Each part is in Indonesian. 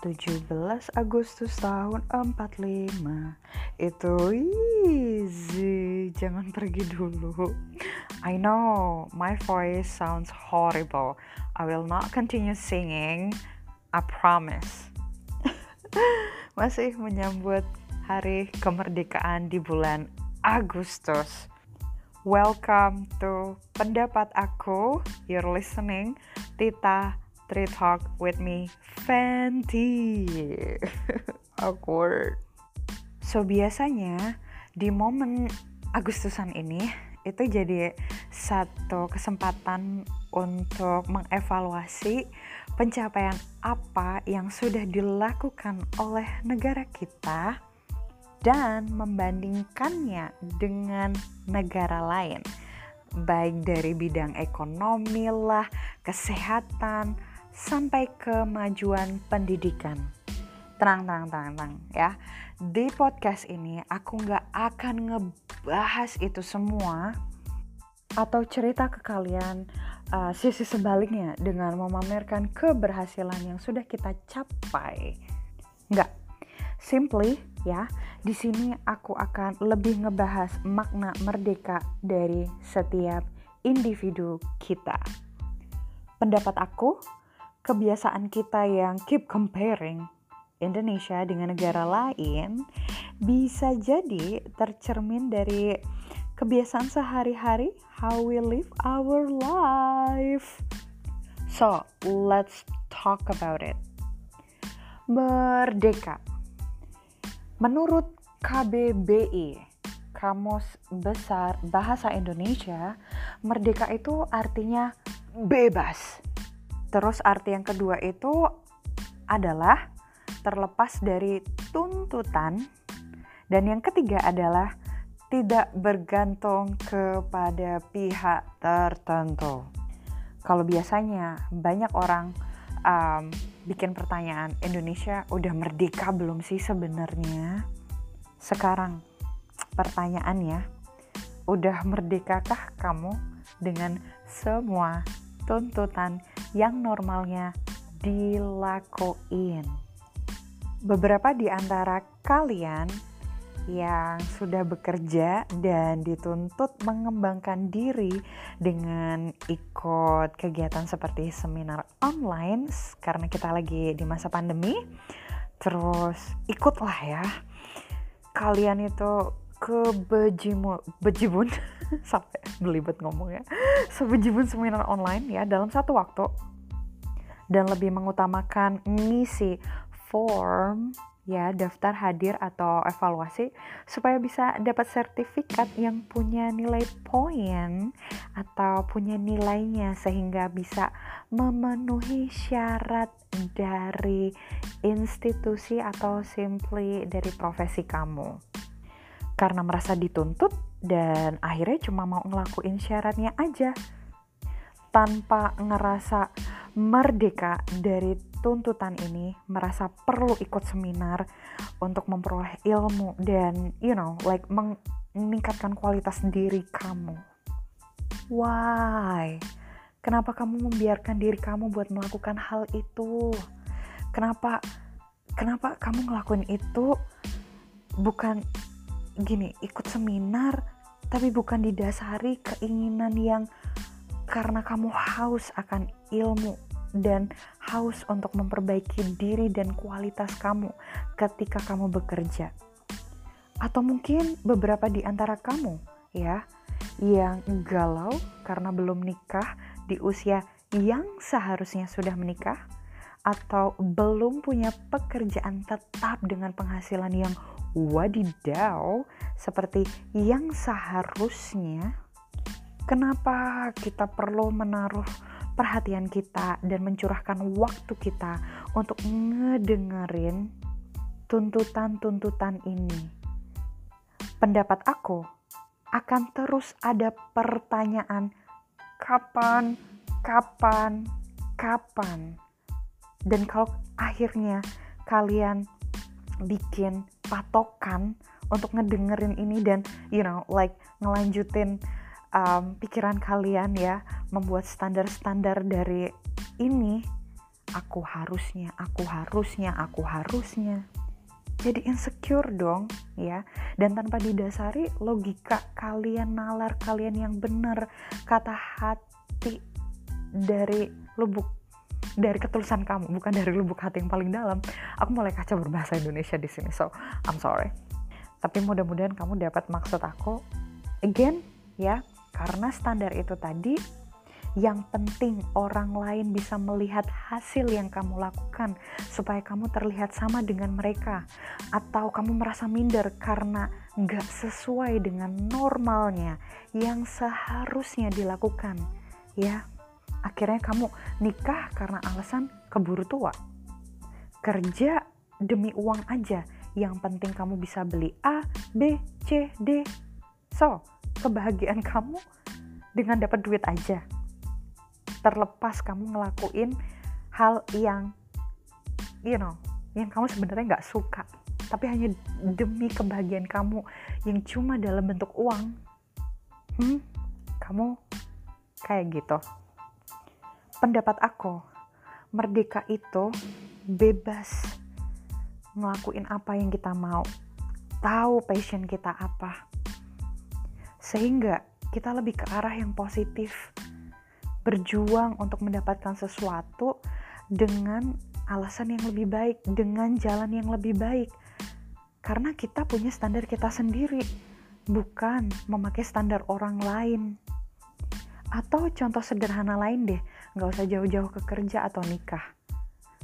17 Agustus tahun 45 Itu easy Jangan pergi dulu. I know my voice sounds horrible. I will not continue singing I promise. Masih menyambut hari kemerdekaan di bulan Agustus. Welcome to pendapat aku. You're listening Tita Three Talk with me, Fenty. Awkward. So biasanya di momen Agustusan ini itu jadi satu kesempatan untuk mengevaluasi pencapaian apa yang sudah dilakukan oleh negara kita dan membandingkannya dengan negara lain baik dari bidang ekonomi lah, kesehatan, sampai kemajuan pendidikan. Tenang, tenang, tenang, tenang ya. Di podcast ini aku nggak akan ngebahas itu semua atau cerita ke kalian uh, sisi sebaliknya dengan memamerkan keberhasilan yang sudah kita capai. Nggak, simply ya. Di sini aku akan lebih ngebahas makna merdeka dari setiap individu kita. Pendapat aku, kebiasaan kita yang keep comparing Indonesia dengan negara lain bisa jadi tercermin dari kebiasaan sehari-hari how we live our life. So, let's talk about it. Merdeka. Menurut KBBI, Kamus Besar Bahasa Indonesia, merdeka itu artinya bebas Terus arti yang kedua itu adalah terlepas dari tuntutan dan yang ketiga adalah tidak bergantung kepada pihak tertentu. Kalau biasanya banyak orang um, bikin pertanyaan Indonesia udah merdeka belum sih sebenarnya? Sekarang pertanyaannya, udah merdekakah kamu dengan semua tuntutan yang normalnya dilakuin. Beberapa di antara kalian yang sudah bekerja dan dituntut mengembangkan diri dengan ikut kegiatan seperti seminar online karena kita lagi di masa pandemi terus ikutlah ya kalian itu ke bejimu bejibun sampai belibet ngomongnya. Sebejibun seminar online ya dalam satu waktu. Dan lebih mengutamakan ngisi form ya daftar hadir atau evaluasi supaya bisa dapat sertifikat yang punya nilai poin atau punya nilainya sehingga bisa memenuhi syarat dari institusi atau simply dari profesi kamu karena merasa dituntut dan akhirnya cuma mau ngelakuin syaratnya aja. Tanpa ngerasa merdeka dari tuntutan ini merasa perlu ikut seminar untuk memperoleh ilmu dan you know like meningkatkan kualitas diri kamu. Why? Kenapa kamu membiarkan diri kamu buat melakukan hal itu? Kenapa kenapa kamu ngelakuin itu bukan gini ikut seminar tapi bukan didasari keinginan yang karena kamu haus akan ilmu dan haus untuk memperbaiki diri dan kualitas kamu ketika kamu bekerja. Atau mungkin beberapa di antara kamu ya yang galau karena belum nikah di usia yang seharusnya sudah menikah atau belum punya pekerjaan tetap dengan penghasilan yang wadidaw seperti yang seharusnya kenapa kita perlu menaruh perhatian kita dan mencurahkan waktu kita untuk ngedengerin tuntutan-tuntutan ini? Pendapat aku akan terus ada pertanyaan kapan kapan kapan? Dan kalau akhirnya kalian bikin patokan untuk ngedengerin ini dan you know like ngelanjutin um, pikiran kalian ya membuat standar-standar dari ini aku harusnya, aku harusnya, aku harusnya. Jadi insecure dong, ya. Dan tanpa didasari logika kalian nalar kalian yang benar, kata hati dari lubuk dari ketulusan kamu, bukan dari lubuk hati yang paling dalam. Aku mulai kacau berbahasa Indonesia di sini, so I'm sorry. Tapi mudah-mudahan kamu dapat maksud aku. Again, ya, karena standar itu tadi yang penting orang lain bisa melihat hasil yang kamu lakukan supaya kamu terlihat sama dengan mereka atau kamu merasa minder karena nggak sesuai dengan normalnya yang seharusnya dilakukan ya akhirnya kamu nikah karena alasan keburu tua. Kerja demi uang aja. Yang penting kamu bisa beli A, B, C, D. So kebahagiaan kamu dengan dapat duit aja. Terlepas kamu ngelakuin hal yang you know yang kamu sebenarnya nggak suka. Tapi hanya demi kebahagiaan kamu yang cuma dalam bentuk uang. Hmm kamu kayak gitu pendapat aku merdeka itu bebas ngelakuin apa yang kita mau tahu passion kita apa sehingga kita lebih ke arah yang positif berjuang untuk mendapatkan sesuatu dengan alasan yang lebih baik, dengan jalan yang lebih baik. Karena kita punya standar kita sendiri, bukan memakai standar orang lain. Atau contoh sederhana lain deh, nggak usah jauh-jauh ke kerja atau nikah.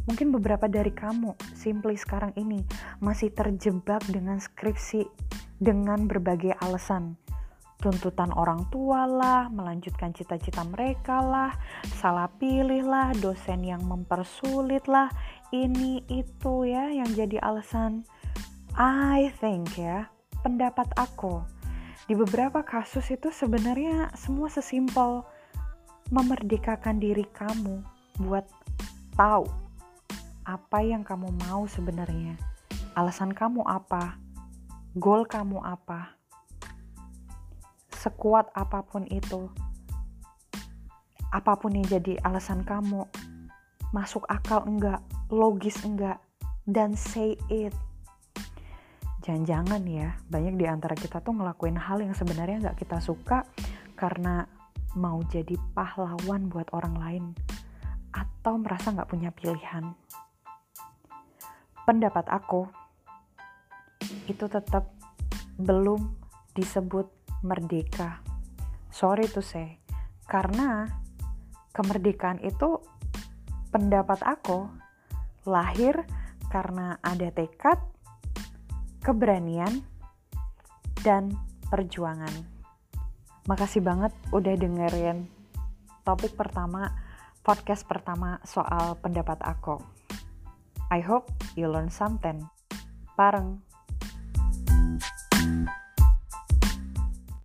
Mungkin beberapa dari kamu, simply sekarang ini, masih terjebak dengan skripsi, dengan berbagai alasan tuntutan orang tua lah, melanjutkan cita-cita mereka lah, salah pilih lah, dosen yang mempersulit lah, ini itu ya yang jadi alasan. I think ya, pendapat aku di beberapa kasus itu sebenarnya semua sesimpel memerdekakan diri kamu buat tahu apa yang kamu mau sebenarnya. Alasan kamu apa? Goal kamu apa? sekuat apa pun itu, apa pun yang jadi alasan kamu, masuk akal enggak, logis enggak, dan say it. Jangan-jangan ya, banyak di antara kita tuh ngelakuin hal yang sebenarnya nggak kita suka karena mau jadi pahlawan buat orang lain atau merasa nggak punya pilihan. Pendapat aku itu tetap belum disebut merdeka. Sorry to say, karena kemerdekaan itu pendapat aku lahir karena ada tekad, keberanian, dan perjuangan. Makasih banget udah dengerin topik pertama, podcast pertama soal pendapat aku. I hope you learn something. Bareng